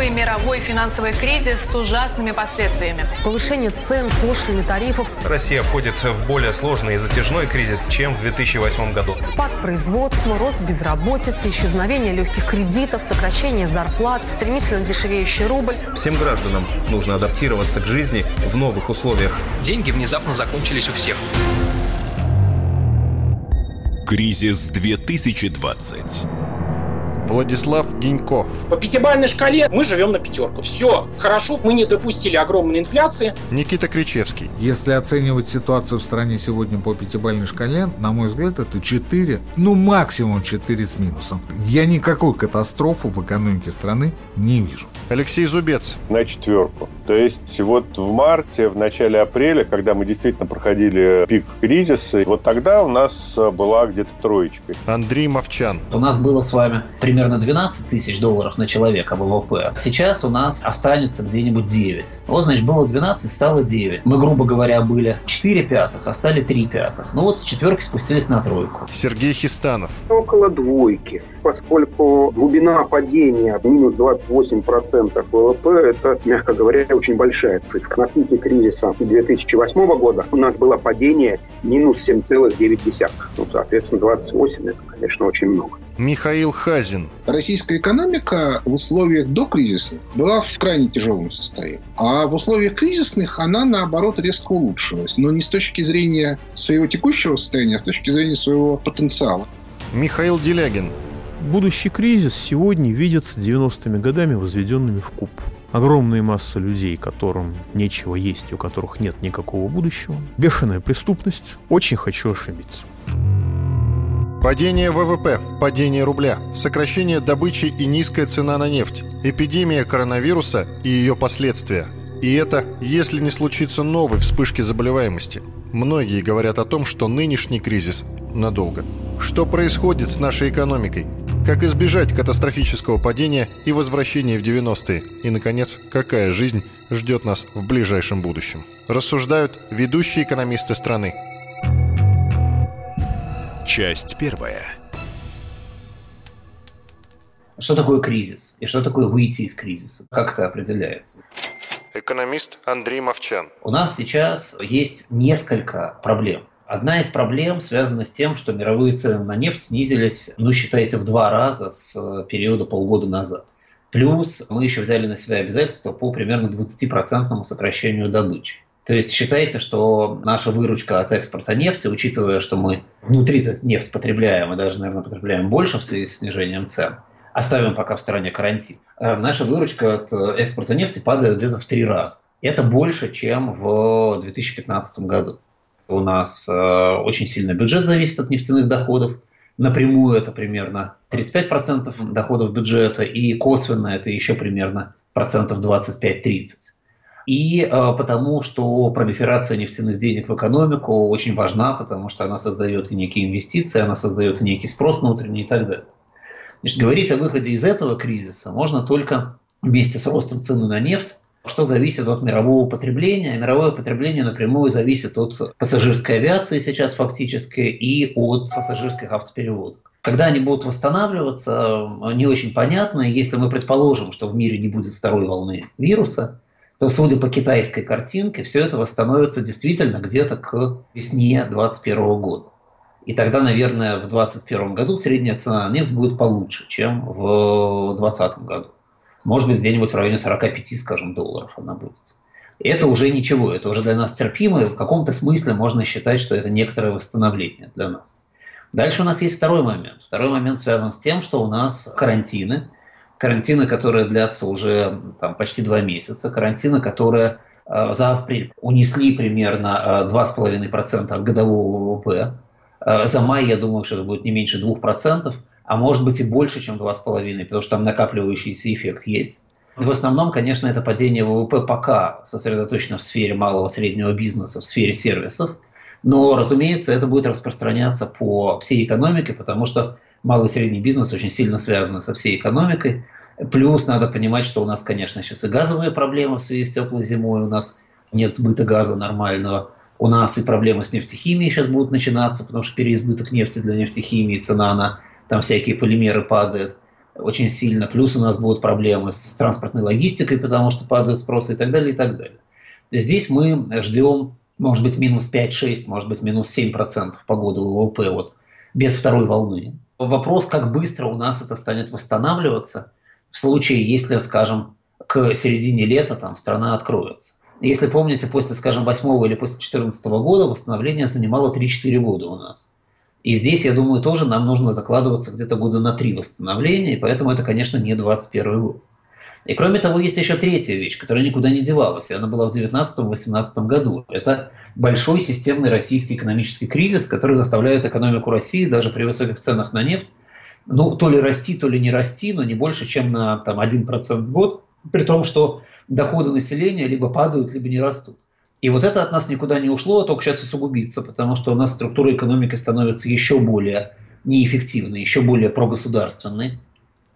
новый мировой финансовый кризис с ужасными последствиями. Повышение цен, пошлины, тарифов. Россия входит в более сложный и затяжной кризис, чем в 2008 году. Спад производства, рост безработицы, исчезновение легких кредитов, сокращение зарплат, стремительно дешевеющий рубль. Всем гражданам нужно адаптироваться к жизни в новых условиях. Деньги внезапно закончились у всех. Кризис 2020. Владислав Гинько. По пятибалльной шкале мы живем на пятерку. Все, хорошо, мы не допустили огромной инфляции. Никита Кричевский. Если оценивать ситуацию в стране сегодня по пятибалльной шкале, на мой взгляд, это 4, ну максимум 4 с минусом. Я никакой катастрофы в экономике страны не вижу. Алексей Зубец. На четверку. То есть вот в марте, в начале апреля, когда мы действительно проходили пик кризиса, вот тогда у нас была где-то троечка. Андрей Мовчан. У нас было с вами примерно 12 тысяч долларов на человека ВВП. Сейчас у нас останется где-нибудь 9. Вот, значит, было 12, стало 9. Мы, грубо говоря, были 4 пятых, а стали 3 пятых. Ну вот с четверки спустились на тройку. Сергей Хистанов. Около двойки поскольку глубина падения минус 28% ВВП – это, мягко говоря, очень большая цифра. На пике кризиса 2008 года у нас было падение минус 7,9. Ну, соответственно, 28 – это, конечно, очень много. Михаил Хазин. Российская экономика в условиях до кризиса была в крайне тяжелом состоянии. А в условиях кризисных она, наоборот, резко улучшилась. Но не с точки зрения своего текущего состояния, а с точки зрения своего потенциала. Михаил Делягин. Будущий кризис сегодня видится 90-ми годами, возведенными в куб. Огромная масса людей, которым нечего есть, у которых нет никакого будущего. Бешеная преступность. Очень хочу ошибиться. Падение ВВП, падение рубля, сокращение добычи и низкая цена на нефть, эпидемия коронавируса и ее последствия. И это, если не случится новой вспышки заболеваемости. Многие говорят о том, что нынешний кризис надолго. Что происходит с нашей экономикой? Как избежать катастрофического падения и возвращения в 90-е? И, наконец, какая жизнь ждет нас в ближайшем будущем? Рассуждают ведущие экономисты страны. Часть первая. Что такое кризис? И что такое выйти из кризиса? Как это определяется? Экономист Андрей Мовчан. У нас сейчас есть несколько проблем. Одна из проблем связана с тем, что мировые цены на нефть снизились, ну, считайте, в два раза с периода полгода назад. Плюс мы еще взяли на себя обязательства по примерно 20% сокращению добычи. То есть считайте, что наша выручка от экспорта нефти, учитывая, что мы внутри нефть потребляем и даже, наверное, потребляем больше в связи с снижением цен, оставим пока в стороне карантин, э, наша выручка от экспорта нефти падает где-то в три раза. Это больше, чем в 2015 году. У нас э, очень сильно бюджет зависит от нефтяных доходов. Напрямую это примерно 35% доходов бюджета, и косвенно это еще примерно процентов 25-30. И э, потому, что пролиферация нефтяных денег в экономику очень важна, потому что она создает и некие инвестиции, она создает и некий спрос внутренний и так далее. Значит, говорить о выходе из этого кризиса можно только вместе с ростом цены на нефть, что зависит от мирового потребления. Мировое потребление напрямую зависит от пассажирской авиации сейчас фактически и от пассажирских автоперевозок. Когда они будут восстанавливаться, не очень понятно. Если мы предположим, что в мире не будет второй волны вируса, то, судя по китайской картинке, все это восстановится действительно где-то к весне 2021 года. И тогда, наверное, в 2021 году средняя цена на нефть будет получше, чем в 2020 году. Может быть, где-нибудь в районе 45, скажем, долларов она будет. И это уже ничего, это уже для нас терпимо, и в каком-то смысле можно считать, что это некоторое восстановление для нас. Дальше у нас есть второй момент. Второй момент связан с тем, что у нас карантины, карантины, которые длятся уже там, почти два месяца, карантины, которые э, за апрель унесли примерно э, 2,5% от годового ВВП. Э, за май, я думаю, что это будет не меньше 2% а может быть и больше, чем 2,5, потому что там накапливающийся эффект есть. В основном, конечно, это падение ВВП пока сосредоточено в сфере малого среднего бизнеса, в сфере сервисов. Но, разумеется, это будет распространяться по всей экономике, потому что малый и средний бизнес очень сильно связаны со всей экономикой. Плюс надо понимать, что у нас, конечно, сейчас и газовые проблемы в связи с теплой зимой, у нас нет сбыта газа нормального. У нас и проблемы с нефтехимией сейчас будут начинаться, потому что переизбыток нефти для нефтехимии, цена на там всякие полимеры падают. очень сильно. Плюс у нас будут проблемы с транспортной логистикой, потому что падает спрос и так далее, и так далее. Здесь мы ждем, может быть, минус 5-6, может быть, минус 7% по году ВВП вот, без второй волны. Вопрос, как быстро у нас это станет восстанавливаться в случае, если, скажем, к середине лета там страна откроется. Если помните, после, скажем, 8 или после 2014 года восстановление занимало 3-4 года у нас. И здесь, я думаю, тоже нам нужно закладываться где-то года на три восстановления, и поэтому это, конечно, не 21 год. И кроме того, есть еще третья вещь, которая никуда не девалась, и она была в 2019-2018 году. Это большой системный российский экономический кризис, который заставляет экономику России даже при высоких ценах на нефть, ну, то ли расти, то ли не расти, но не больше, чем на там, 1% в год, при том, что доходы населения либо падают, либо не растут. И вот это от нас никуда не ушло, а только сейчас усугубится, потому что у нас структура экономики становится еще более неэффективной, еще более прогосударственной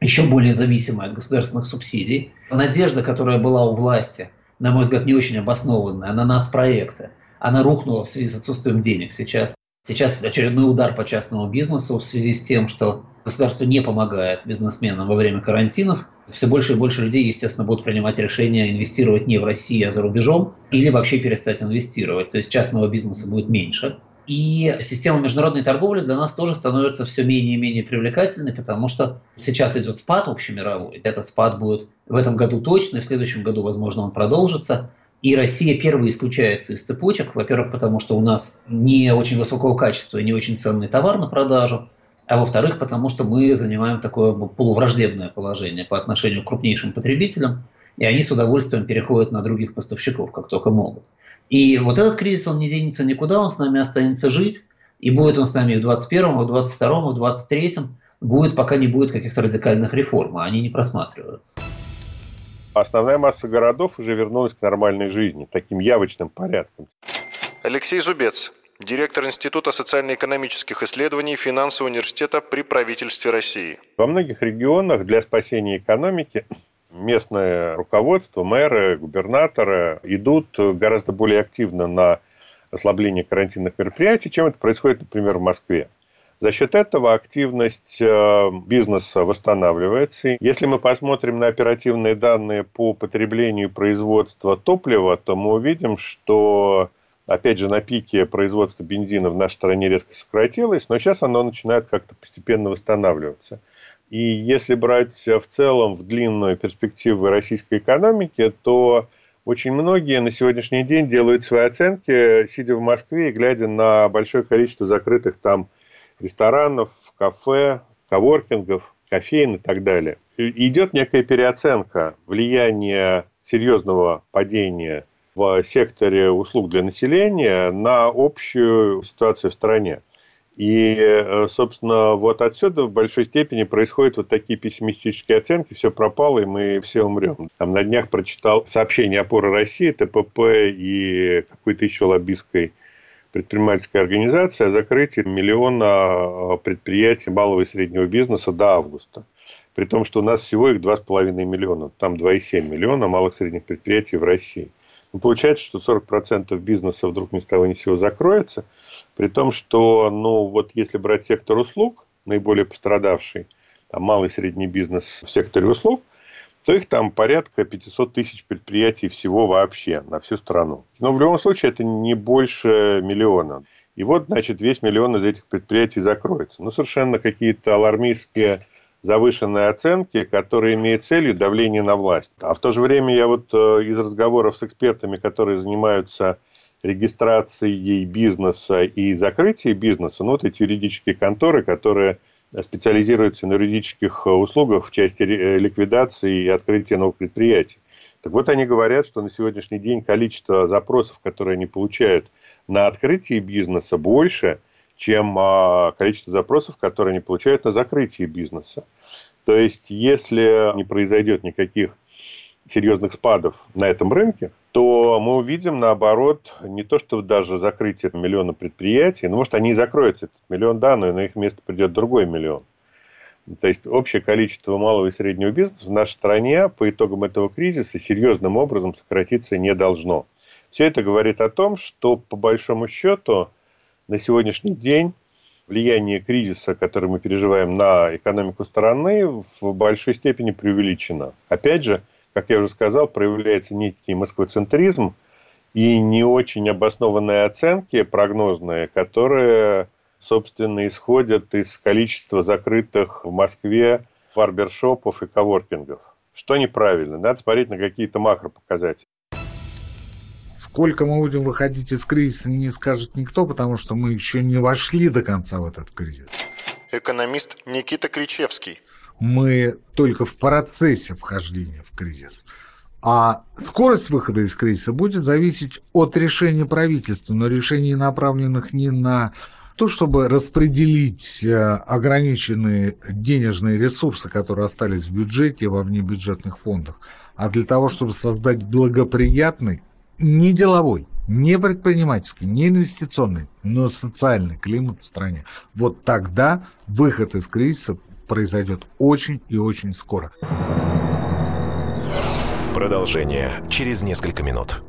еще более зависимой от государственных субсидий. Надежда, которая была у власти, на мой взгляд, не очень обоснованная, на нацпроекты, она рухнула в связи с отсутствием денег сейчас. Сейчас очередной удар по частному бизнесу в связи с тем, что государство не помогает бизнесменам во время карантинов. Все больше и больше людей, естественно, будут принимать решение инвестировать не в России, а за рубежом, или вообще перестать инвестировать. То есть частного бизнеса будет меньше. И система международной торговли для нас тоже становится все менее и менее привлекательной, потому что сейчас идет спад общемировой. Этот спад будет в этом году точно, в следующем году, возможно, он продолжится. И Россия первая исключается из цепочек, во-первых, потому что у нас не очень высокого качества и не очень ценный товар на продажу, а во-вторых, потому что мы занимаем такое полувраждебное положение по отношению к крупнейшим потребителям, и они с удовольствием переходят на других поставщиков, как только могут. И вот этот кризис, он не денется никуда, он с нами останется жить, и будет он с нами и в 21-м, и в 22-м, и в 23-м, будет, пока не будет каких-то радикальных реформ, а они не просматриваются. Основная масса городов уже вернулась к нормальной жизни, таким явочным порядком. Алексей Зубец, директор Института социально-экономических исследований Финансового университета при правительстве России. Во многих регионах для спасения экономики местное руководство, мэры, губернаторы идут гораздо более активно на ослабление карантинных мероприятий, чем это происходит, например, в Москве. За счет этого активность э, бизнеса восстанавливается. Если мы посмотрим на оперативные данные по потреблению и производству топлива, то мы увидим, что, опять же, на пике производства бензина в нашей стране резко сократилось, но сейчас оно начинает как-то постепенно восстанавливаться. И если брать в целом в длинную перспективу российской экономики, то очень многие на сегодняшний день делают свои оценки, сидя в Москве и глядя на большое количество закрытых там ресторанов, кафе, коворкингов, кофеин и так далее. И идет некая переоценка влияния серьезного падения в секторе услуг для населения на общую ситуацию в стране. И, э, собственно, вот отсюда в большой степени происходят вот такие пессимистические оценки, все пропало, и мы все умрем. Там на днях прочитал сообщение опоры России, ТПП и какой-то еще лоббистской предпринимательской организации о закрытии миллиона э, предприятий малого и среднего бизнеса до августа. При том, что у нас всего их 2,5 миллиона, там 2,7 миллиона малых и средних предприятий в России. Ну, получается, что 40% бизнеса вдруг ни с того ни с сего закроется, при том, что, ну, вот если брать сектор услуг, наиболее пострадавший, там малый и средний бизнес в секторе услуг, то их там порядка 500 тысяч предприятий всего вообще на всю страну. Но в любом случае это не больше миллиона. И вот, значит, весь миллион из этих предприятий закроется. Ну, совершенно какие-то алармистские завышенные оценки, которые имеют целью давление на власть. А в то же время я вот э, из разговоров с экспертами, которые занимаются регистрацией бизнеса и закрытием бизнеса, ну, вот эти юридические конторы, которые специализируются на юридических услугах в части э, ликвидации и открытия новых предприятий. Так вот, они говорят, что на сегодняшний день количество запросов, которые они получают на открытие бизнеса, больше – чем а, количество запросов, которые они получают на закрытие бизнеса. То есть, если не произойдет никаких серьезных спадов на этом рынке, то мы увидим, наоборот, не то, что даже закрытие миллиона предприятий, ну, может, они и закроются, этот миллион, да, но на их место придет другой миллион. То есть, общее количество малого и среднего бизнеса в нашей стране по итогам этого кризиса серьезным образом сократиться не должно. Все это говорит о том, что, по большому счету, на сегодняшний день влияние кризиса, который мы переживаем на экономику страны, в большой степени преувеличено. Опять же, как я уже сказал, проявляется некий москвоцентризм и не очень обоснованные оценки прогнозные, которые, собственно, исходят из количества закрытых в Москве барбершопов и коворкингов. Что неправильно? Надо смотреть на какие-то макропоказатели. Сколько мы будем выходить из кризиса, не скажет никто, потому что мы еще не вошли до конца в этот кризис. Экономист Никита Кричевский. Мы только в процессе вхождения в кризис. А скорость выхода из кризиса будет зависеть от решения правительства, но решений, направленных не на то, чтобы распределить э, ограниченные денежные ресурсы, которые остались в бюджете во внебюджетных фондах, а для того, чтобы создать благоприятный, не деловой, не предпринимательский, не инвестиционный, но социальный климат в стране. Вот тогда выход из кризиса произойдет очень и очень скоро. Продолжение через несколько минут.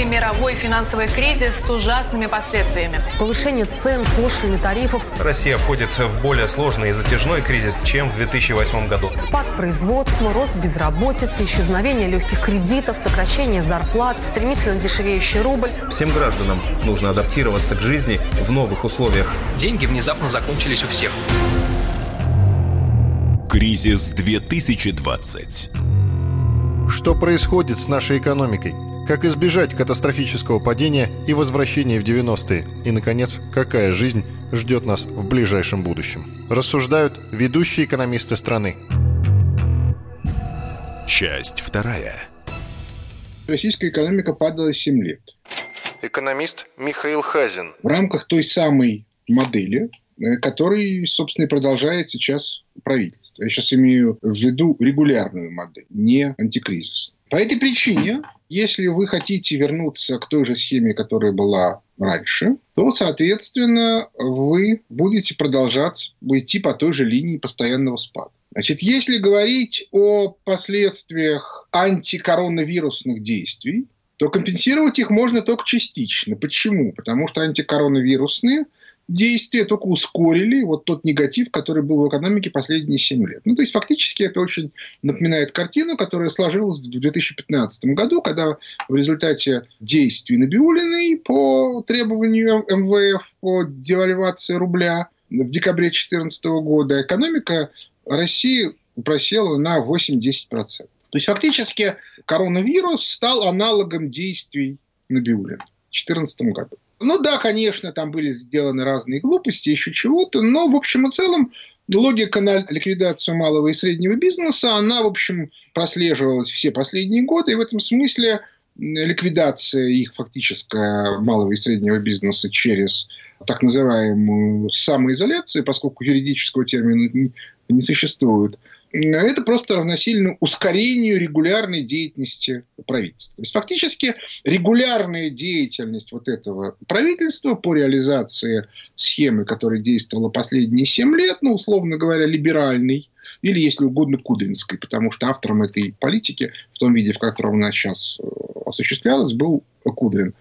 Новый мировой финансовый кризис с ужасными последствиями. Повышение цен, пошлины, тарифов. Россия входит в более сложный и затяжной кризис, чем в 2008 году. Спад производства, рост безработицы, исчезновение легких кредитов, сокращение зарплат, стремительно дешевеющий рубль. Всем гражданам нужно адаптироваться к жизни в новых условиях. Деньги внезапно закончились у всех. Кризис 2020. Что происходит с нашей экономикой? Как избежать катастрофического падения и возвращения в 90-е? И, наконец, какая жизнь ждет нас в ближайшем будущем? Рассуждают ведущие экономисты страны. Часть вторая. Российская экономика падала 7 лет. Экономист Михаил Хазин. В рамках той самой модели, э, который, собственно, и продолжает сейчас правительство. Я сейчас имею в виду регулярную модель, не антикризис. По этой причине, если вы хотите вернуться к той же схеме, которая была раньше, то, соответственно, вы будете продолжать идти по той же линии постоянного спада. Значит, если говорить о последствиях антикоронавирусных действий, то компенсировать их можно только частично. Почему? Потому что антикоронавирусные действия только ускорили вот тот негатив, который был в экономике последние 7 лет. Ну, то есть, фактически это очень напоминает картину, которая сложилась в 2015 году, когда в результате действий Набиулиной по требованию МВФ по девальвации рубля в декабре 2014 года экономика России просела на 8-10%. То есть, фактически, коронавирус стал аналогом действий Набиулина в 2014 году. Ну да, конечно, там были сделаны разные глупости, еще чего-то, но в общем и целом логика на ликвидацию малого и среднего бизнеса, она, в общем, прослеживалась все последние годы, и в этом смысле ликвидация их фактическая малого и среднего бизнеса через так называемую самоизоляцию, поскольку юридического термина не существует, это просто равносильно ускорению регулярной деятельности правительства. То есть фактически регулярная деятельность вот этого правительства по реализации схемы, которая действовала последние 7 лет, ну, условно говоря, либеральной, или, если угодно, кудринской, потому что автором этой политики, в том виде, в котором она сейчас э, осуществлялась, был Кудрин.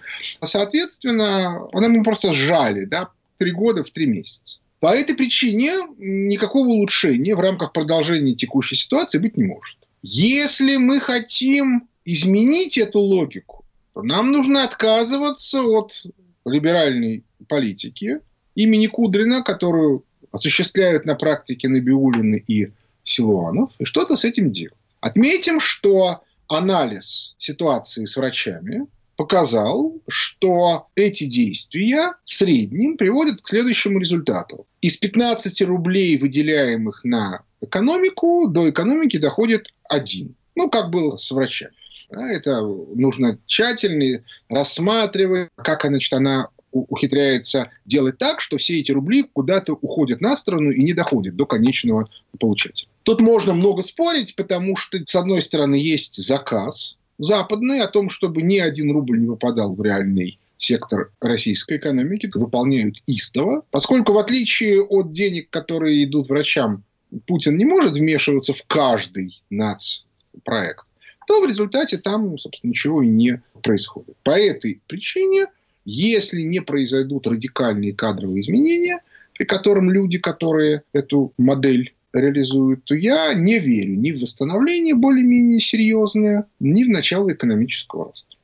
Соответственно, она ему просто сжали, да, три года в три месяца. По этой причине никакого улучшения в рамках продолжения текущей ситуации быть не может. Если мы хотим изменить эту логику, то нам нужно отказываться от либеральной политики имени Кудрина, которую осуществляют на практике Набиулины и Силуанов, и что-то с этим делать. Отметим, что анализ ситуации с врачами показал, что эти действия в среднем приводят к следующему результату. Из 15 рублей, выделяемых на экономику, до экономики доходит один. Ну, как было с врачами. Это нужно тщательно рассматривать, как значит, она ухитряется делать так, что все эти рубли куда-то уходят на сторону и не доходят до конечного получателя. Тут можно много спорить, потому что, с одной стороны, есть заказ, западные о том, чтобы ни один рубль не выпадал в реальный сектор российской экономики, выполняют истово. Поскольку в отличие от денег, которые идут врачам, Путин не может вмешиваться в каждый нацпроект, то в результате там, собственно, ничего и не происходит. По этой причине, если не произойдут радикальные кадровые изменения, при котором люди, которые эту модель реализуют, то я не верю ни в восстановление более-менее серьезное, ни в начало экономического роста.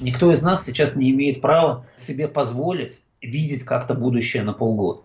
Никто из нас сейчас не имеет права себе позволить видеть как-то будущее на полгода.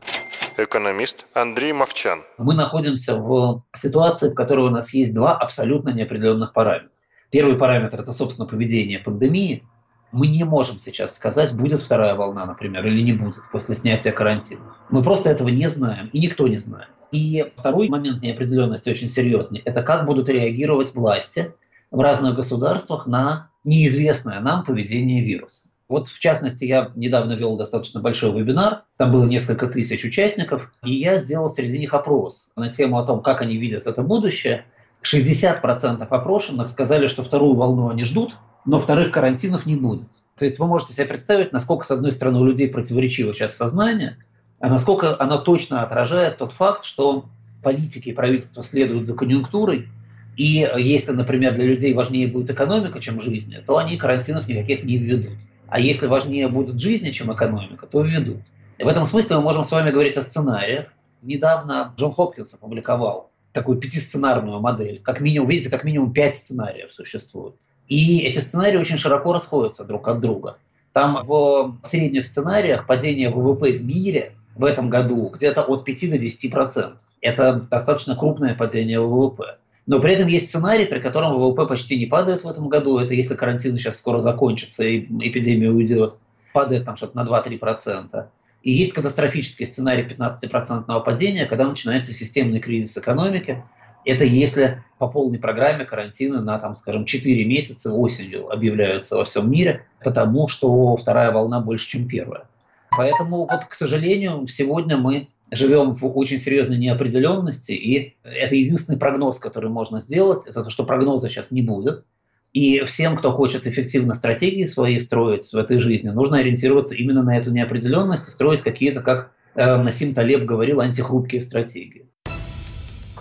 Экономист Андрей Мовчан. Мы находимся в ситуации, в которой у нас есть два абсолютно неопределенных параметра. Первый параметр – это, собственно, поведение пандемии. Мы не можем сейчас сказать, будет вторая волна, например, или не будет после снятия карантина. Мы просто этого не знаем, и никто не знает. И второй момент неопределенности очень серьезный – это как будут реагировать власти в разных государствах на неизвестное нам поведение вируса. Вот, в частности, я недавно вел достаточно большой вебинар, там было несколько тысяч участников, и я сделал среди них опрос на тему о том, как они видят это будущее. 60% опрошенных сказали, что вторую волну они ждут, но вторых карантинов не будет. То есть вы можете себе представить, насколько, с одной стороны, у людей противоречиво сейчас сознание, а насколько оно точно отражает тот факт, что политики и правительство следуют за конъюнктурой, и если, например, для людей важнее будет экономика, чем жизнь, то они карантинов никаких не введут. А если важнее будет жизнь, чем экономика, то введут. И в этом смысле мы можем с вами говорить о сценариях. Недавно Джон Хопкинс опубликовал такую пятисценарную модель. Как минимум, видите, как минимум пять сценариев существует. И эти сценарии очень широко расходятся друг от друга. Там в средних сценариях падение ВВП в мире в этом году где-то от 5 до 10 процентов. Это достаточно крупное падение ВВП. Но при этом есть сценарий, при котором ВВП почти не падает в этом году. Это если карантин сейчас скоро закончится и эпидемия уйдет, падает там что-то на 2-3%. И есть катастрофический сценарий 15% падения, когда начинается системный кризис экономики. Это если по полной программе карантина на, там, скажем, 4 месяца осенью объявляются во всем мире, потому что вторая волна больше, чем первая. Поэтому, вот, к сожалению, сегодня мы живем в очень серьезной неопределенности, и это единственный прогноз, который можно сделать, это то, что прогноза сейчас не будет. И всем, кто хочет эффективно стратегии свои строить в этой жизни, нужно ориентироваться именно на эту неопределенность и строить какие-то, как э, Насим Талеб говорил, антихрупкие стратегии.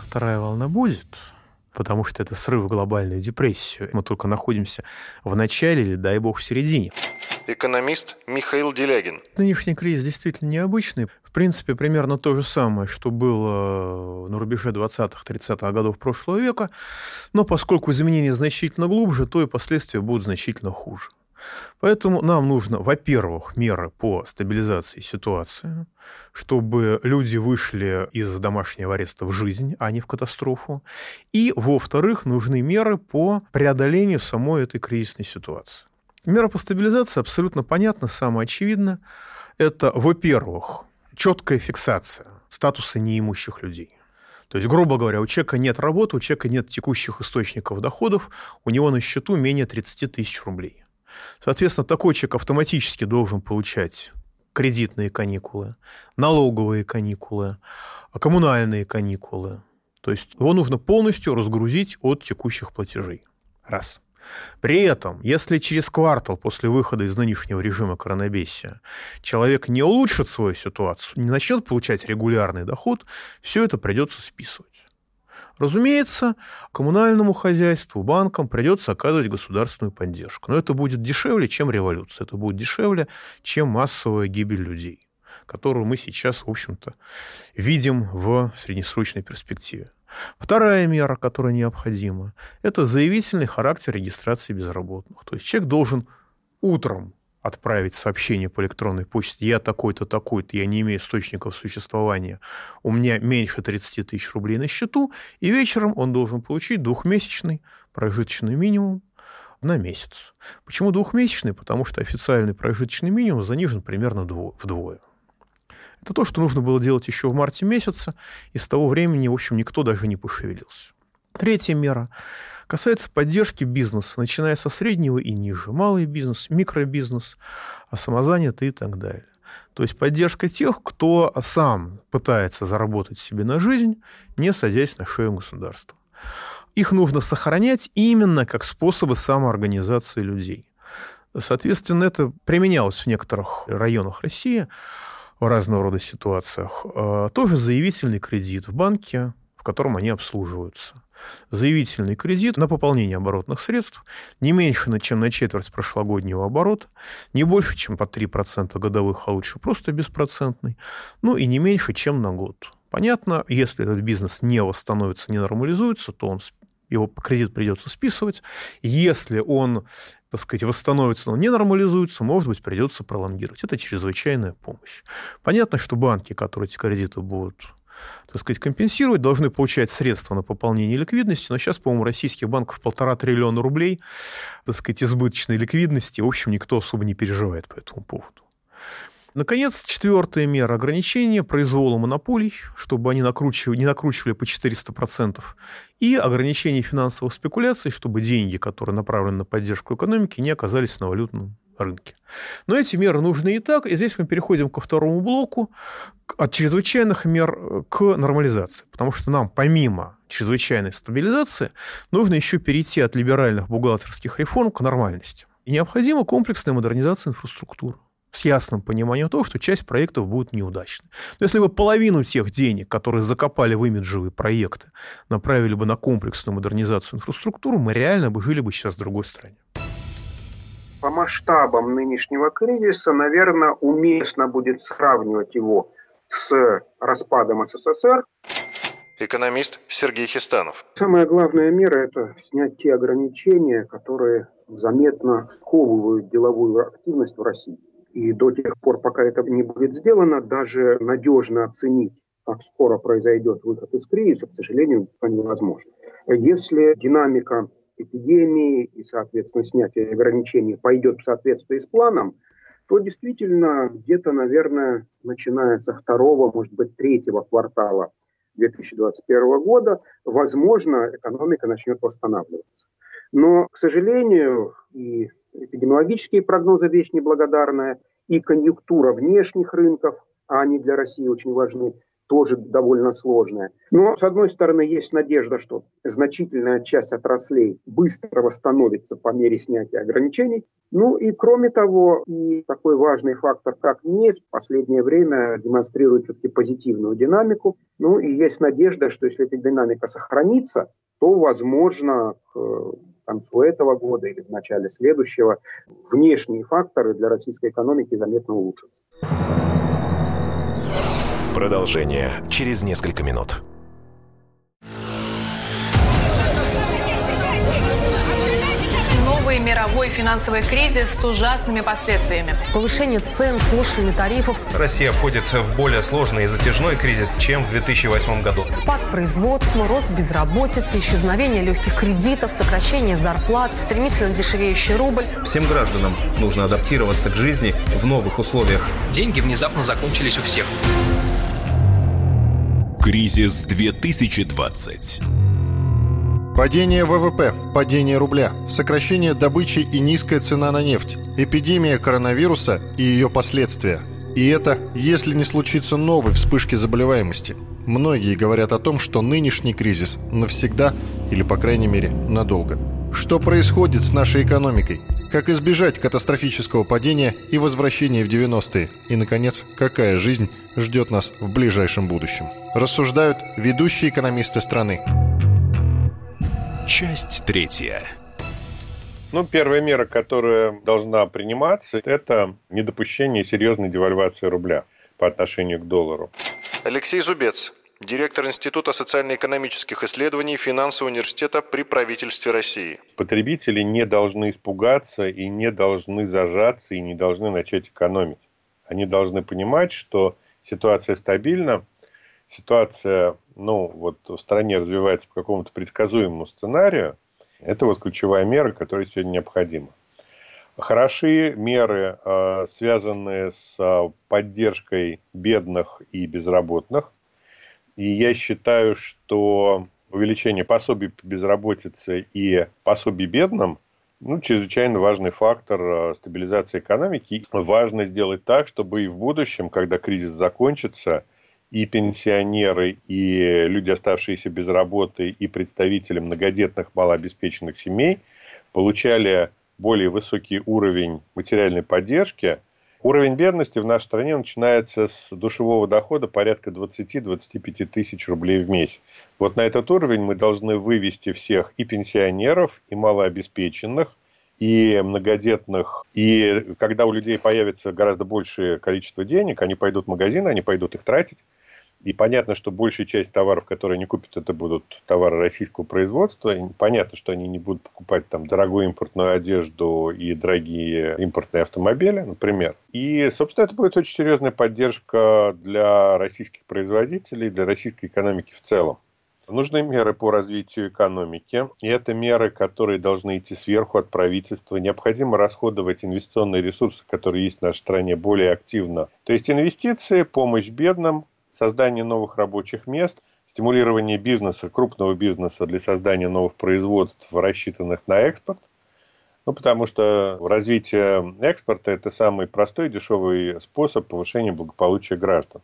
Вторая волна будет, потому что это срыв в глобальную депрессию. Мы только находимся в начале или, дай бог, в середине экономист Михаил Делягин. Нынешний кризис действительно необычный. В принципе, примерно то же самое, что было на рубеже 20-30-х годов прошлого века, но поскольку изменения значительно глубже, то и последствия будут значительно хуже. Поэтому нам нужно, во-первых, меры по стабилизации ситуации, чтобы люди вышли из домашнего ареста в жизнь, а не в катастрофу. И, во-вторых, нужны меры по преодолению самой этой кризисной ситуации. Мера по стабилизации абсолютно понятна, самое очевидное. Это, во-первых, четкая фиксация статуса неимущих людей. То есть, грубо говоря, у человека нет работы, у человека нет текущих источников доходов, у него на счету менее 30 тысяч рублей. Соответственно, такой человек автоматически должен получать кредитные каникулы, налоговые каникулы, коммунальные каникулы. То есть его нужно полностью разгрузить от текущих платежей. Раз. При этом, если через квартал после выхода из нынешнего режима коронабесия человек не улучшит свою ситуацию, не начнет получать регулярный доход, все это придется списывать. Разумеется, коммунальному хозяйству, банкам придется оказывать государственную поддержку. Но это будет дешевле, чем революция. Это будет дешевле, чем массовая гибель людей, которую мы сейчас, в общем-то, видим в среднесрочной перспективе. Вторая мера, которая необходима, это заявительный характер регистрации безработных. То есть человек должен утром отправить сообщение по электронной почте «Я такой-то, такой-то, я не имею источников существования, у меня меньше 30 тысяч рублей на счету», и вечером он должен получить двухмесячный прожиточный минимум на месяц. Почему двухмесячный? Потому что официальный прожиточный минимум занижен примерно вдвое. Это то, что нужно было делать еще в марте месяце, и с того времени, в общем, никто даже не пошевелился. Третья мера касается поддержки бизнеса, начиная со среднего и ниже. Малый бизнес, микробизнес, а самозанятые и так далее. То есть поддержка тех, кто сам пытается заработать себе на жизнь, не садясь на шею государства. Их нужно сохранять именно как способы самоорганизации людей. Соответственно, это применялось в некоторых районах России в разного рода ситуациях, а, тоже заявительный кредит в банке, в котором они обслуживаются. Заявительный кредит на пополнение оборотных средств не меньше, чем на четверть прошлогоднего оборота, не больше, чем по 3% годовых, а лучше просто беспроцентный, ну и не меньше, чем на год. Понятно, если этот бизнес не восстановится, не нормализуется, то он его кредит придется списывать. Если он, так сказать, восстановится, но не нормализуется, может быть, придется пролонгировать. Это чрезвычайная помощь. Понятно, что банки, которые эти кредиты будут так сказать, компенсировать, должны получать средства на пополнение ликвидности, но сейчас, по-моему, российских банков полтора триллиона рублей, так сказать, избыточной ликвидности, в общем, никто особо не переживает по этому поводу. Наконец, четвертая мера ограничения произвола монополий, чтобы они накручивали, не накручивали по 400%, и ограничение финансовых спекуляций, чтобы деньги, которые направлены на поддержку экономики, не оказались на валютном рынке. Но эти меры нужны и так, и здесь мы переходим ко второму блоку, от чрезвычайных мер э, к нормализации, потому что нам помимо чрезвычайной стабилизации нужно еще перейти от либеральных бухгалтерских реформ к нормальности. И необходима комплексная модернизация инфраструктуры с ясным пониманием того, что часть проектов будет неудачной. Но если бы половину тех денег, которые закопали в имиджевые проекты, направили бы на комплексную модернизацию инфраструктуры, мы реально бы жили бы сейчас в другой стране. По масштабам нынешнего кризиса, наверное, уместно будет сравнивать его с распадом СССР. Экономист Сергей Хистанов. Самая главная мера – это снять те ограничения, которые заметно сковывают деловую активность в России. И до тех пор, пока это не будет сделано, даже надежно оценить, как скоро произойдет выход из кризиса, к сожалению, невозможно. Если динамика эпидемии и, соответственно, снятие ограничений пойдет в соответствии с планом, то действительно где-то, наверное, начиная со второго, может быть, третьего квартала 2021 года, возможно, экономика начнет восстанавливаться. Но, к сожалению, и эпидемиологические прогнозы вещь неблагодарная, и конъюнктура внешних рынков, а они для России очень важны, тоже довольно сложная. Но, с одной стороны, есть надежда, что значительная часть отраслей быстро восстановится по мере снятия ограничений. Ну и, кроме того, и такой важный фактор, как нефть, в последнее время демонстрирует все-таки позитивную динамику. Ну и есть надежда, что если эта динамика сохранится, то, возможно, к концу этого года или в начале следующего внешние факторы для российской экономики заметно улучшатся. Продолжение через несколько минут. Новый мировой финансовый кризис с ужасными последствиями. Повышение цен, пошлины, тарифов. Россия входит в более сложный и затяжной кризис, чем в 2008 году. Спад производства, рост безработицы, исчезновение легких кредитов, сокращение зарплат, стремительно дешевеющий рубль. Всем гражданам нужно адаптироваться к жизни в новых условиях. Деньги внезапно закончились у всех. Кризис 2020. Падение ВВП, падение рубля, сокращение добычи и низкая цена на нефть, эпидемия коронавируса и ее последствия. И это, если не случится новой вспышки заболеваемости. Многие говорят о том, что нынешний кризис навсегда или, по крайней мере, надолго. Что происходит с нашей экономикой? Как избежать катастрофического падения и возвращения в 90-е? И, наконец, какая жизнь ждет нас в ближайшем будущем? Рассуждают ведущие экономисты страны. Часть третья. Ну, первая мера, которая должна приниматься, это недопущение серьезной девальвации рубля по отношению к доллару. Алексей Зубец, директор Института социально-экономических исследований Финансового университета при правительстве России. Потребители не должны испугаться и не должны зажаться и не должны начать экономить. Они должны понимать, что ситуация стабильна, ситуация, ну, вот в стране развивается по какому-то предсказуемому сценарию, это вот ключевая мера, которая сегодня необходима. Хороши меры, а, связанные с а, поддержкой бедных и безработных. И я считаю, что увеличение пособий по безработице и пособий бедным ну, чрезвычайно важный фактор а, стабилизации экономики. Важно сделать так, чтобы и в будущем, когда кризис закончится, и пенсионеры, и люди, оставшиеся без работы, и представители многодетных малообеспеченных семей получали более высокий уровень материальной поддержки, Уровень бедности в нашей стране начинается с душевого дохода порядка 20-25 тысяч рублей в месяц. Вот на этот уровень мы должны вывести всех и пенсионеров, и малообеспеченных, и многодетных. И когда у людей появится гораздо большее количество денег, они пойдут в магазин, они пойдут их тратить. И понятно, что большая часть товаров, которые они купят, это будут товары российского производства. И понятно, что они не будут покупать там дорогую импортную одежду и дорогие импортные автомобили, например. И, собственно, это будет очень серьезная поддержка для российских производителей, для российской экономики в целом. Нужны меры по развитию экономики, и это меры, которые должны идти сверху от правительства. Необходимо расходовать инвестиционные ресурсы, которые есть в нашей стране, более активно. То есть инвестиции, помощь бедным, создание новых рабочих мест, стимулирование бизнеса, крупного бизнеса для создания новых производств, рассчитанных на экспорт. Ну, потому что развитие экспорта – это самый простой дешевый способ повышения благополучия граждан.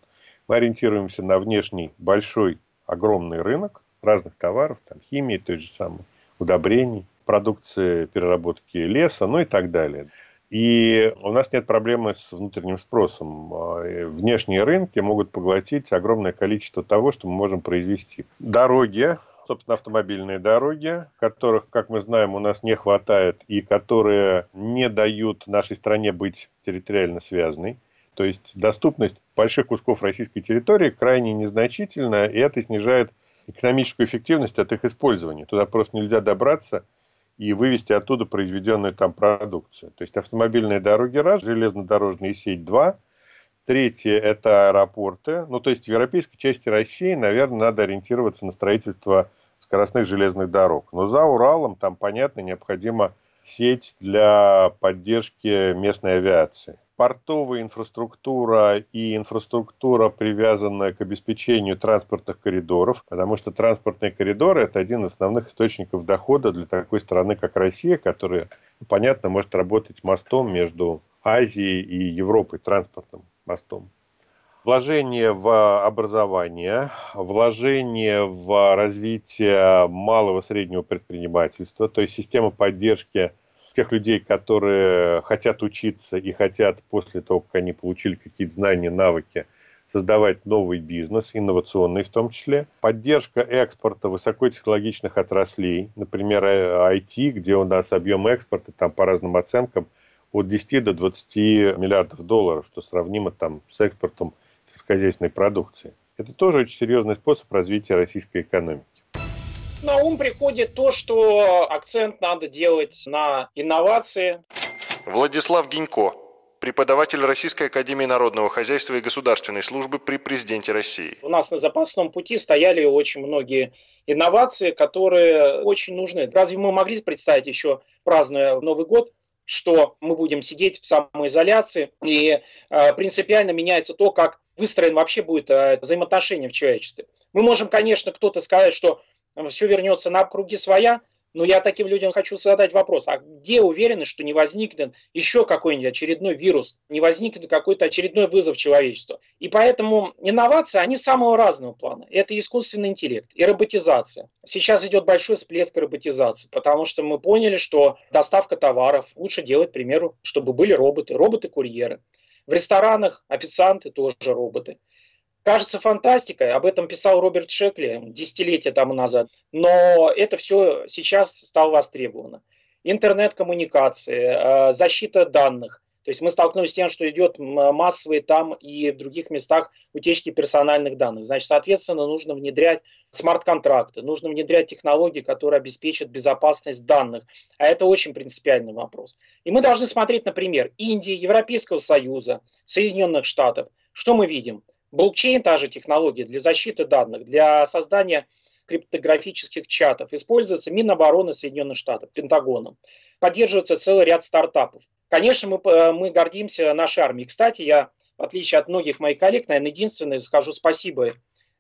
Мы ориентируемся на внешний большой, огромный рынок разных товаров, там, химии, той же самой, удобрений, продукции переработки леса, ну и так далее. И у нас нет проблемы с внутренним спросом. А, внешние рынки могут поглотить огромное количество того, что мы можем произвести. Дороги, собственно, автомобильные дороги, которых, как мы знаем, у нас не хватает и которые не дают нашей стране быть территориально связанной. То есть доступность больших кусков российской территории крайне незначительна, и это снижает экономическую эффективность от их использования. Туда просто нельзя добраться – и вывести оттуда произведенную там продукцию. То есть автомобильные дороги раз, железнодорожная сеть два. Третье – это аэропорты. Ну, то есть в европейской части России, наверное, надо ориентироваться на строительство скоростных железных дорог. Но за Уралом там, понятно, необходима сеть для поддержки местной авиации портовая инфраструктура и инфраструктура, привязанная к обеспечению транспортных коридоров, потому что транспортные коридоры – это один из основных источников дохода для такой страны, как Россия, которая, понятно, может работать мостом между Азией и Европой, транспортным мостом. Вложение в образование, вложение в развитие малого и среднего предпринимательства, то есть система поддержки тех людей, которые хотят учиться и хотят после того, как они получили какие-то знания, навыки, создавать новый бизнес, инновационный в том числе. Поддержка экспорта высокотехнологичных отраслей, например, IT, где у нас объем экспорта там по разным оценкам от 10 до 20 миллиардов долларов, что сравнимо там с экспортом сельскохозяйственной продукции. Это тоже очень серьезный способ развития российской экономики на ум приходит то, что акцент надо делать на инновации. Владислав Гинько, преподаватель Российской Академии Народного Хозяйства и Государственной Службы при Президенте России. У нас на запасном пути стояли очень многие инновации, которые очень нужны. Разве мы могли представить еще, празднуя Новый год, что мы будем сидеть в самоизоляции, и э, принципиально меняется то, как выстроен вообще будет э, взаимоотношение в человечестве. Мы можем, конечно, кто-то сказать, что все вернется на круги своя, но я таким людям хочу задать вопрос, а где уверены, что не возникнет еще какой-нибудь очередной вирус, не возникнет какой-то очередной вызов человечеству? И поэтому инновации, они самого разного плана. Это искусственный интеллект и роботизация. Сейчас идет большой всплеск роботизации, потому что мы поняли, что доставка товаров лучше делать, к примеру, чтобы были роботы, роботы-курьеры. В ресторанах официанты тоже роботы. Кажется фантастикой, об этом писал Роберт Шекли десятилетия тому назад, но это все сейчас стало востребовано. Интернет-коммуникации, э, защита данных. То есть мы столкнулись с тем, что идет массовые там и в других местах утечки персональных данных. Значит, соответственно, нужно внедрять смарт-контракты, нужно внедрять технологии, которые обеспечат безопасность данных. А это очень принципиальный вопрос. И мы должны смотреть, например, Индии, Европейского Союза, Соединенных Штатов. Что мы видим? Блокчейн, та же технология для защиты данных, для создания криптографических чатов. Используется Минобороны Соединенных Штатов, Пентагоном. Поддерживается целый ряд стартапов. Конечно, мы, э, мы гордимся нашей армией. Кстати, я, в отличие от многих моих коллег, наверное, единственный скажу спасибо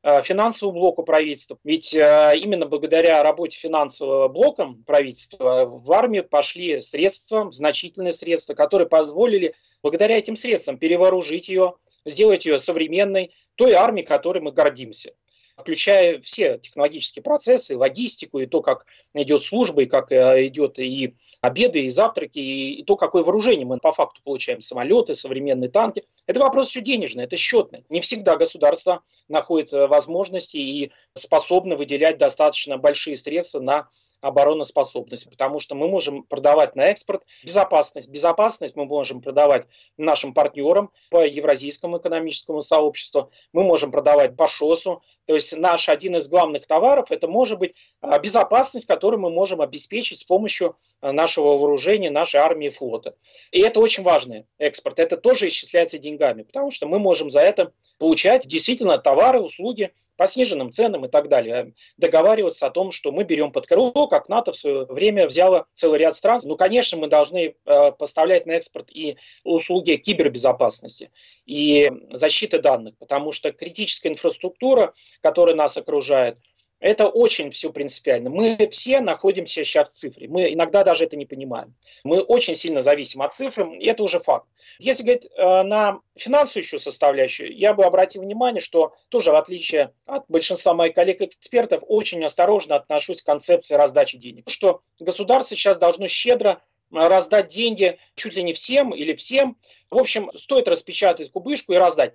э, финансовому блоку правительства. Ведь э, именно благодаря работе финансового блока правительства в армию пошли средства, значительные средства, которые позволили благодаря этим средствам перевооружить ее, сделать ее современной, той армией, которой мы гордимся. включая все технологические процессы, логистику, и то, как идет служба, и как э, идет и обеды, и завтраки, и то, какое вооружение мы по факту получаем, самолеты, современные танки. Это вопрос все денежный, это счетный. Не всегда государство находит э, возможности и способно выделять достаточно большие средства на обороноспособность, потому что мы можем продавать на экспорт безопасность. Безопасность мы можем продавать нашим партнерам по Евразийскому экономическому сообществу, мы можем продавать по ШОСу. То есть наш один из главных товаров это может быть а, безопасность, которую мы можем обеспечить с помощью а, нашего вооружения, нашей армии и флота. И это очень важный экспорт. Это тоже исчисляется деньгами, потому что мы можем за это получать действительно товары, услуги по сниженным ценам и так далее. Договариваться о том, что мы берем под крыло, как НАТО в свое время взяло целый ряд стран. Ну, конечно, мы должны э, поставлять на экспорт и услуги кибербезопасности и защиты данных, потому что критическая инфраструктура, которая нас окружает, это очень все принципиально. Мы все находимся сейчас в цифре. Мы иногда даже это не понимаем. Мы очень сильно зависим от цифры, и это уже факт. Если говорить э, на финансовую составляющую, я бы обратил внимание, что тоже в отличие от большинства моих коллег-экспертов, очень осторожно отношусь к концепции раздачи денег. Что государство сейчас должно щедро раздать деньги чуть ли не всем или всем. В общем, стоит распечатать кубышку и раздать.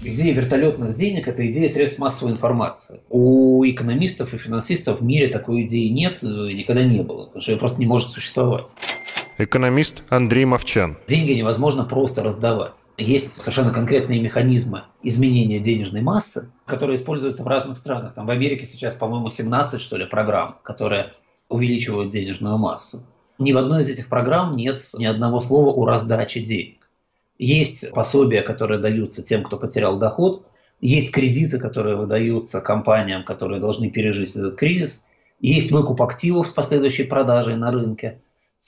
Идея вертолетных денег – это идея средств массовой информации. У экономистов и финансистов в мире такой идеи нет и никогда не было, потому что ее просто не может существовать. Экономист Андрей Мовчан. Деньги невозможно просто раздавать. Есть совершенно конкретные механизмы изменения денежной массы, которые используются в разных странах. Там в Америке сейчас, по-моему, 17, что ли, программ, которые увеличивают денежную массу. Ни в одной из этих программ нет ни одного слова о раздаче денег. Есть пособия, которые даются тем, кто потерял доход, есть кредиты, которые выдаются компаниям, которые должны пережить этот кризис, есть выкуп активов с последующей продажей на рынке.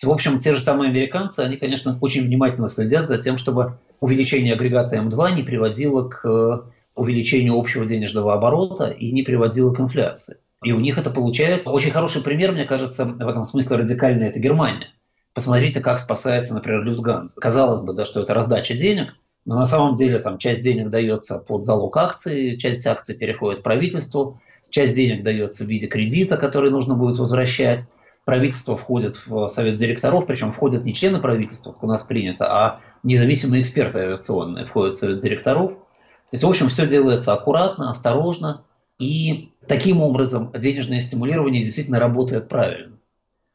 В общем, те же самые американцы, они, конечно, очень внимательно следят за тем, чтобы увеличение агрегата М2 не приводило к увеличению общего денежного оборота и не приводило к инфляции. И у них это получается. Очень хороший пример, мне кажется, в этом смысле радикальный – это Германия. Посмотрите, как спасается, например, Люфтганза. Казалось бы, да, что это раздача денег, но на самом деле там часть денег дается под залог акций, часть акций переходит правительству, часть денег дается в виде кредита, который нужно будет возвращать. Правительство входит в совет директоров, причем входят не члены правительства, как у нас принято, а независимые эксперты авиационные входят в совет директоров. То есть, в общем, все делается аккуратно, осторожно, и таким образом денежное стимулирование действительно работает правильно.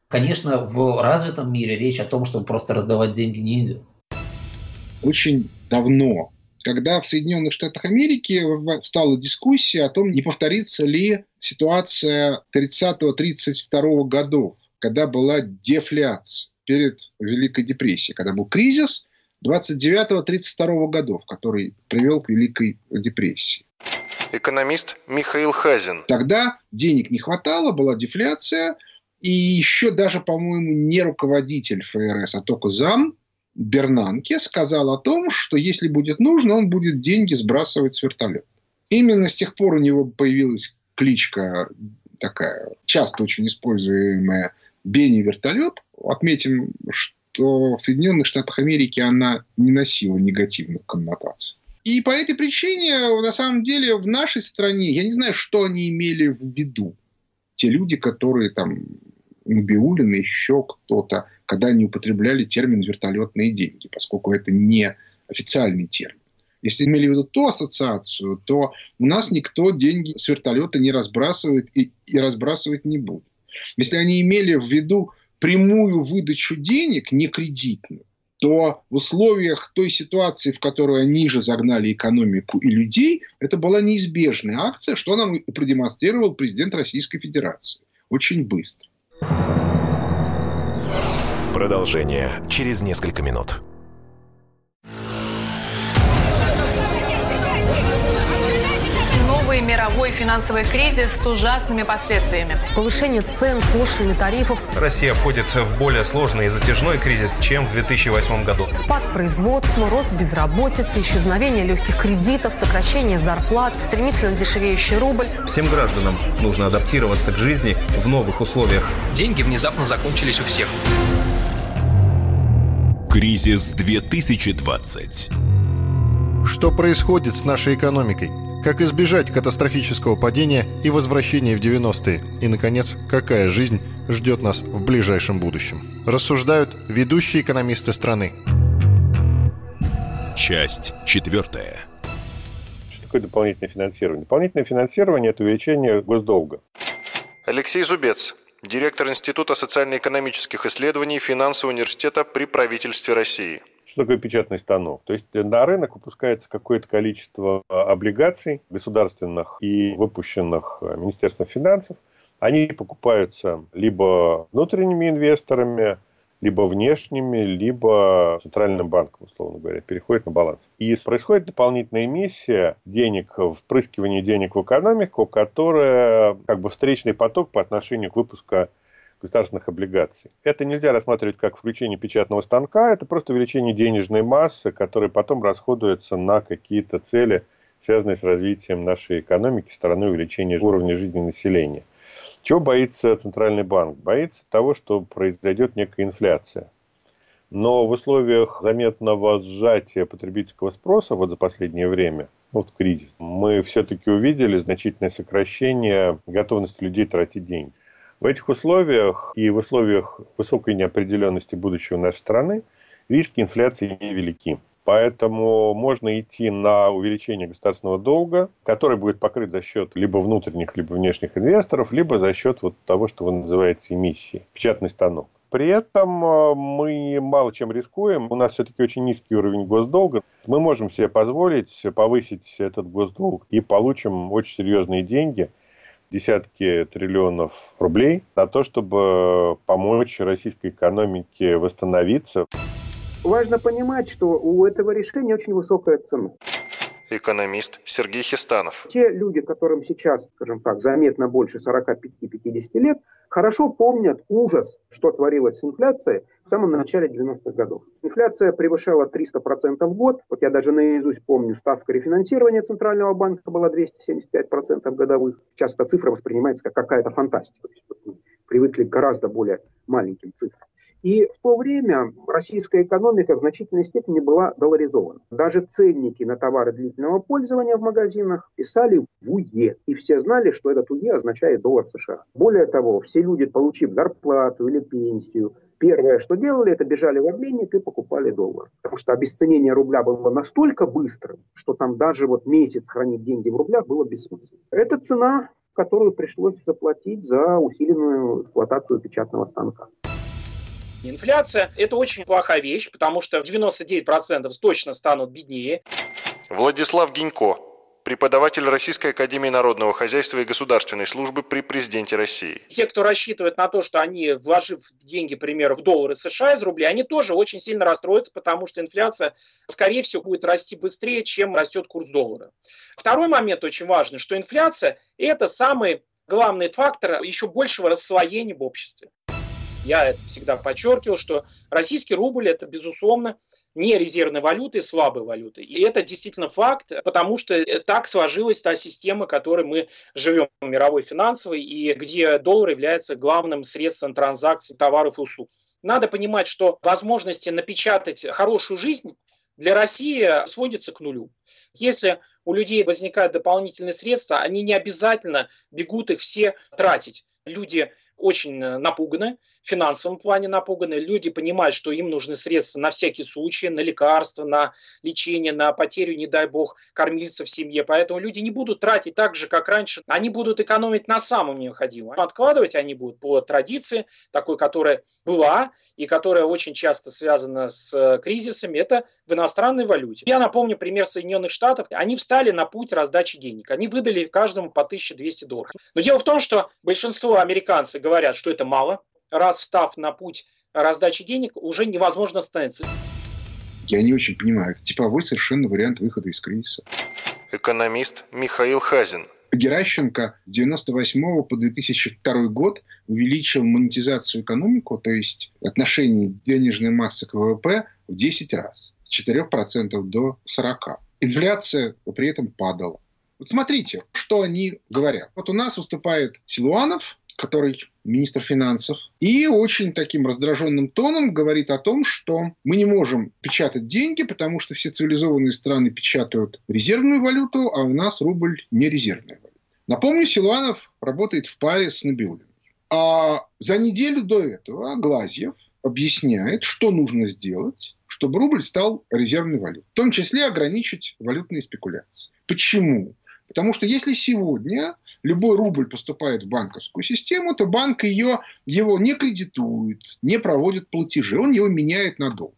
Конечно, в развитом мире речь о том, чтобы просто раздавать деньги, не идет. Очень давно, когда в Соединенных Штатах Америки стала дискуссия о том, не повторится ли ситуация 30-32 годов, когда была дефляция перед Великой депрессией, когда был кризис 29-32 годов, который привел к Великой депрессии. Экономист Михаил Хазин. Тогда денег не хватало, была дефляция, и еще даже, по-моему, не руководитель ФРС, а только зам Бернанке сказал о том, что если будет нужно, он будет деньги сбрасывать с вертолета. Именно с тех пор у него появилась кличка такая, часто очень используемая Бенни вертолет. Отметим, что в Соединенных Штатах Америки она не носила негативных коннотаций. И по этой причине, на самом деле, в нашей стране, я не знаю, что они имели в виду. Те люди, которые там Набиулин и еще кто-то, когда они употребляли термин «вертолетные деньги», поскольку это не официальный термин. Если имели в виду ту ассоциацию, то у нас никто деньги с вертолета не разбрасывает и, и разбрасывать не будет. Если они имели в виду прямую выдачу денег, не кредитную, то в условиях той ситуации, в которую они же загнали экономику и людей, это была неизбежная акция, что нам продемонстрировал президент Российской Федерации. Очень быстро. Продолжение через несколько минут. Мировой финансовый кризис с ужасными последствиями. Повышение цен, пошлины, тарифов. Россия входит в более сложный и затяжной кризис, чем в 2008 году. Спад производства, рост безработицы, исчезновение легких кредитов, сокращение зарплат, стремительно дешевеющий рубль. Всем гражданам нужно адаптироваться к жизни в новых условиях. Деньги внезапно закончились у всех. Кризис 2020. Что происходит с нашей экономикой? Как избежать катастрофического падения и возвращения в 90-е? И, наконец, какая жизнь ждет нас в ближайшем будущем? Рассуждают ведущие экономисты страны. Часть четвертая. Что такое дополнительное финансирование? Дополнительное финансирование – это увеличение госдолга. Алексей Зубец, директор Института социально-экономических исследований Финансового университета при правительстве России – что такое печатный станок? То есть на рынок выпускается какое-то количество облигаций государственных и выпущенных э, Министерством финансов. Они покупаются либо внутренними инвесторами, либо внешними, либо центральным банком, условно говоря, переходит на баланс. И происходит дополнительная эмиссия денег, впрыскивание денег в экономику, которая как бы встречный поток по отношению к выпуску государственных облигаций. Это нельзя рассматривать как включение печатного станка, это просто увеличение денежной массы, которая потом расходуется на какие-то цели, связанные с развитием нашей экономики, стороной увеличения уровня жизни населения. Чего боится Центральный банк? Боится того, что произойдет некая инфляция. Но в условиях заметного сжатия потребительского спроса вот за последнее время, вот кризис, мы все-таки увидели значительное сокращение готовности людей тратить деньги. В этих условиях и в условиях высокой неопределенности будущего нашей страны риски инфляции невелики. Поэтому можно идти на увеличение государственного долга, который будет покрыт за счет либо внутренних, либо внешних инвесторов, либо за счет вот того, что вы называете эмиссией, печатный станок. При этом э, мы мало чем рискуем. У нас все-таки очень низкий уровень госдолга. Мы можем себе позволить повысить этот госдолг и получим очень серьезные деньги – десятки триллионов рублей на то, чтобы помочь российской экономике восстановиться. Важно понимать, что у этого решения очень высокая цена экономист Сергей Хистанов. Те люди, которым сейчас, скажем так, заметно больше 45-50 лет, хорошо помнят ужас, что творилось с инфляцией в самом начале 90-х годов. Инфляция превышала 300% в год. Вот я даже наизусть помню, ставка рефинансирования Центрального банка была 275% годовых. Сейчас эта цифра воспринимается как какая-то фантастика. То есть, мы привыкли к гораздо более маленьким цифрам. И в то время российская экономика в значительной степени была долларизована. Даже ценники на товары длительного пользования в магазинах писали в УЕ. И все знали, что этот УЕ означает доллар США. Более того, все люди, получив зарплату или пенсию, Первое, что делали, это бежали в обменник и покупали доллар. Потому что обесценение рубля было настолько быстрым, что там даже вот месяц хранить деньги в рублях было бессмысленно. Это цена, которую пришлось заплатить за усиленную эксплуатацию печатного станка. Инфляция – это очень плохая вещь, потому что 99% точно станут беднее. Владислав Гинько, преподаватель Российской Академии Народного Хозяйства и Государственной Службы при президенте России. Те, кто рассчитывает на то, что они, вложив деньги, к примеру, в доллары США из рублей, они тоже очень сильно расстроятся, потому что инфляция, скорее всего, будет расти быстрее, чем растет курс доллара. Второй момент очень важный, что инфляция – это самый главный фактор еще большего рассвоения в обществе. Я это всегда подчеркивал, что российский рубль это, безусловно, не резервной валюты, слабой валюты. И это действительно факт, потому что так сложилась та система, в которой мы живем, мировой финансовой, и где доллар является главным средством транзакций товаров и услуг. Надо понимать, что возможности напечатать хорошую жизнь для России сводятся к нулю. Если у людей возникают дополнительные средства, они не обязательно бегут их все тратить. Люди очень напуганы, финансовом плане напуганы. Люди понимают, что им нужны средства на всякий случай, на лекарства, на лечение, на потерю, не дай бог, кормильца в семье. Поэтому люди не будут тратить так же, как раньше. Они будут экономить на самом необходимом. Откладывать они будут по традиции, такой, которая была и которая очень часто связана с э, кризисами, это в иностранной валюте. Я напомню пример Соединенных Штатов. Они встали на путь раздачи денег. Они выдали каждому по 1200 долларов. Но дело в том, что большинство американцев говорят, что это мало. Раз став на путь раздачи денег, уже невозможно остановиться. Я не очень понимаю. Это типовой совершенно вариант выхода из кризиса. Экономист Михаил Хазин. Геращенко с 1998 по 2002 год увеличил монетизацию экономику, то есть отношение денежной массы к ВВП в 10 раз. С 4% до 40%. Инфляция при этом падала. Вот смотрите, что они говорят. Вот у нас выступает Силуанов, который министр финансов, и очень таким раздраженным тоном говорит о том, что мы не можем печатать деньги, потому что все цивилизованные страны печатают резервную валюту, а у нас рубль не резервная валюта. Напомню, Силуанов работает в паре с Набиулиным. А за неделю до этого Глазьев объясняет, что нужно сделать, чтобы рубль стал резервной валютой. В том числе ограничить валютные спекуляции. Почему? Потому что если сегодня любой рубль поступает в банковскую систему, то банк ее, его не кредитует, не проводит платежи, он его меняет на доллар.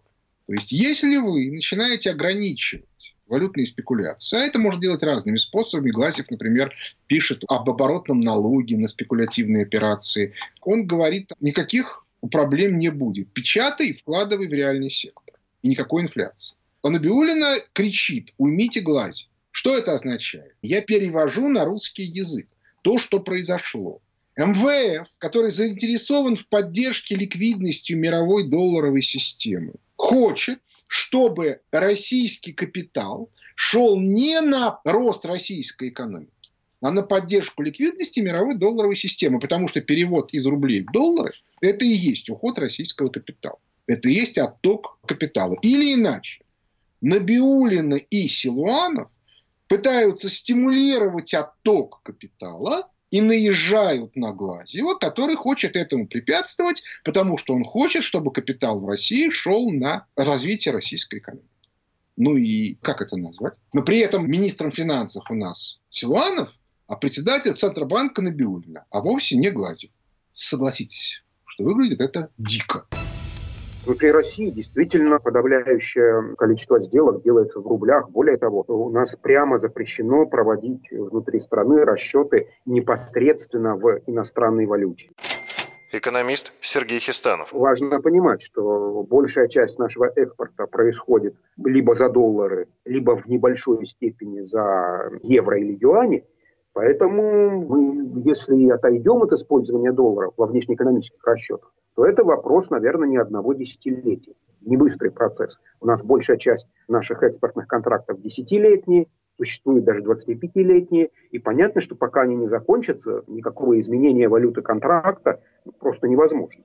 То есть, если вы начинаете ограничивать валютные спекуляции. А это можно делать разными способами. Глазев, например, пишет об оборотном налоге на спекулятивные операции. Он говорит, никаких проблем не будет. Печатай и вкладывай в реальный сектор. И никакой инфляции. А Набиулина кричит, уймите глазь. Что это означает? Я перевожу на русский язык то, что произошло. МВФ, который заинтересован в поддержке ликвидностью мировой долларовой системы, хочет, чтобы российский капитал шел не на рост российской экономики, а на поддержку ликвидности мировой долларовой системы, потому что перевод из рублей в доллары – это и есть уход российского капитала. Это и есть отток капитала. Или иначе, Набиулина и Силуанов пытаются стимулировать отток капитала и наезжают на Глазьева, который хочет этому препятствовать, потому что он хочет, чтобы капитал в России шел на развитие российской экономики. Ну и как это назвать? Но при этом министром финансов у нас Силуанов, а председатель Центробанка Набиулина, а вовсе не Глазьев. Согласитесь, что выглядит это дико. Внутри России действительно подавляющее количество сделок делается в рублях. Более того, у нас прямо запрещено проводить внутри страны расчеты непосредственно в иностранной валюте. Экономист Сергей Хистанов. Важно понимать, что большая часть нашего экспорта происходит либо за доллары, либо в небольшой степени за евро или юани. Поэтому мы, если отойдем от использования долларов во внешнеэкономических расчетах, то это вопрос, наверное, не одного десятилетия. Не быстрый процесс. У нас большая часть наших экспортных контрактов десятилетние, существуют даже 25-летние, и понятно, что пока они не закончатся, никакого изменения валюты контракта просто невозможно.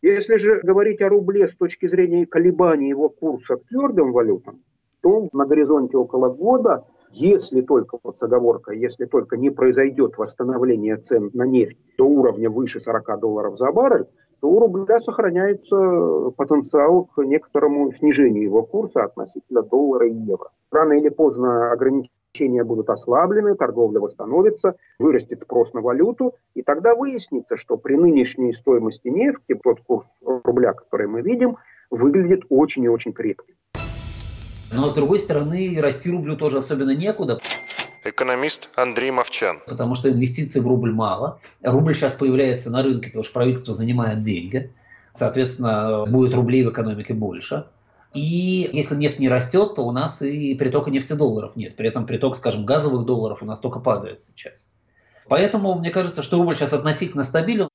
Если же говорить о рубле с точки зрения колебаний его курса к твердым валютам, то на горизонте около года, если только, вот с оговоркой, если только не произойдет восстановление цен на нефть до уровня выше 40 долларов за баррель, то у рубля сохраняется потенциал к некоторому снижению его курса относительно доллара и евро. Рано или поздно ограничения будут ослаблены, торговля восстановится, вырастет спрос на валюту, и тогда выяснится, что при нынешней стоимости нефти тот курс рубля, который мы видим, выглядит очень и очень крепким. Но с другой стороны, расти рублю тоже особенно некуда. Экономист Андрей Мовчан. Потому что инвестиций в рубль мало. Рубль сейчас появляется на рынке, потому что правительство занимает деньги. Соответственно, будет рублей в экономике больше. И если нефть не растет, то у нас и притока нефтедолларов нет. При этом приток, скажем, газовых долларов у нас только падает сейчас. Поэтому мне кажется, что рубль сейчас относительно стабилен.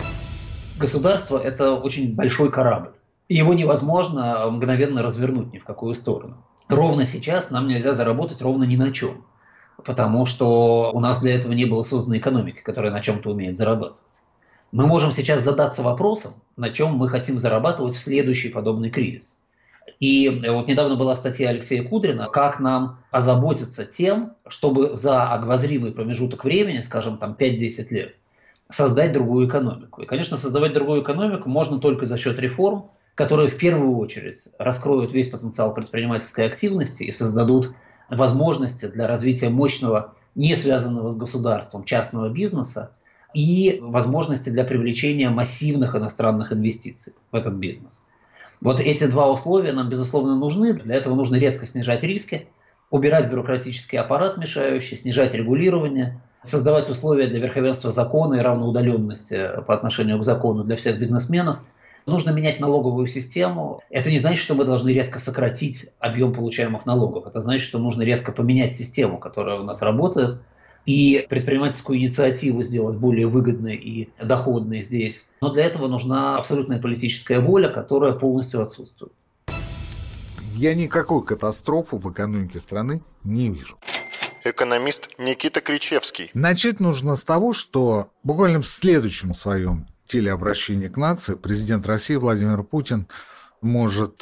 Государство – это очень большой корабль. И его невозможно мгновенно развернуть ни в какую сторону. Ровно сейчас нам нельзя заработать ровно ни на чем потому что у нас для этого не было создано экономики, которая на чем-то умеет зарабатывать. Мы можем сейчас задаться вопросом, на чем мы хотим зарабатывать в следующий подобный кризис. И вот недавно была статья Алексея Кудрина, как нам озаботиться тем, чтобы за обозримый промежуток времени, скажем, там 5-10 лет, создать другую экономику. И, конечно, создавать другую экономику можно только за счет реформ, которые в первую очередь раскроют весь потенциал предпринимательской активности и создадут возможности для развития мощного, не связанного с государством, частного бизнеса и возможности для привлечения массивных иностранных инвестиций в этот бизнес. Вот эти два условия нам, безусловно, нужны. Для этого нужно резко снижать риски, убирать бюрократический аппарат мешающий, снижать регулирование, создавать условия для верховенства закона и равноудаленности по отношению к закону для всех бизнесменов – Нужно менять налоговую систему. Это не значит, что мы должны резко сократить объем получаемых налогов. Это значит, что нужно резко поменять систему, которая у нас работает, и предпринимательскую инициативу сделать более выгодной и доходной здесь. Но для этого нужна абсолютная политическая воля, которая полностью отсутствует. Я никакой катастрофы в экономике страны не вижу. экономист Никита Кричевский. Начать нужно с того, что буквально в следующем своем телеобращении к нации президент России Владимир Путин может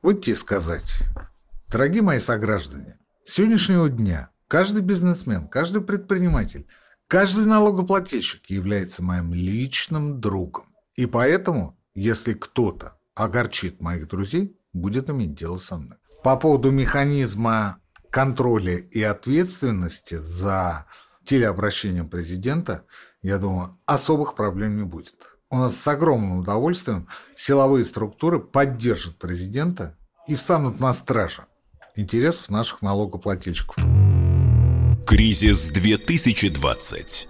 выйти и сказать, дорогие мои сограждане, с сегодняшнего дня каждый бизнесмен, каждый предприниматель, каждый налогоплательщик является моим личным другом. И поэтому, если кто-то огорчит моих друзей, будет иметь дело со мной. По поводу механизма контроля и ответственности за телеобращением президента, я думаю, особых проблем не будет. У нас с огромным удовольствием силовые структуры поддержат президента и встанут на страже интересов наших налогоплательщиков. Кризис 2020.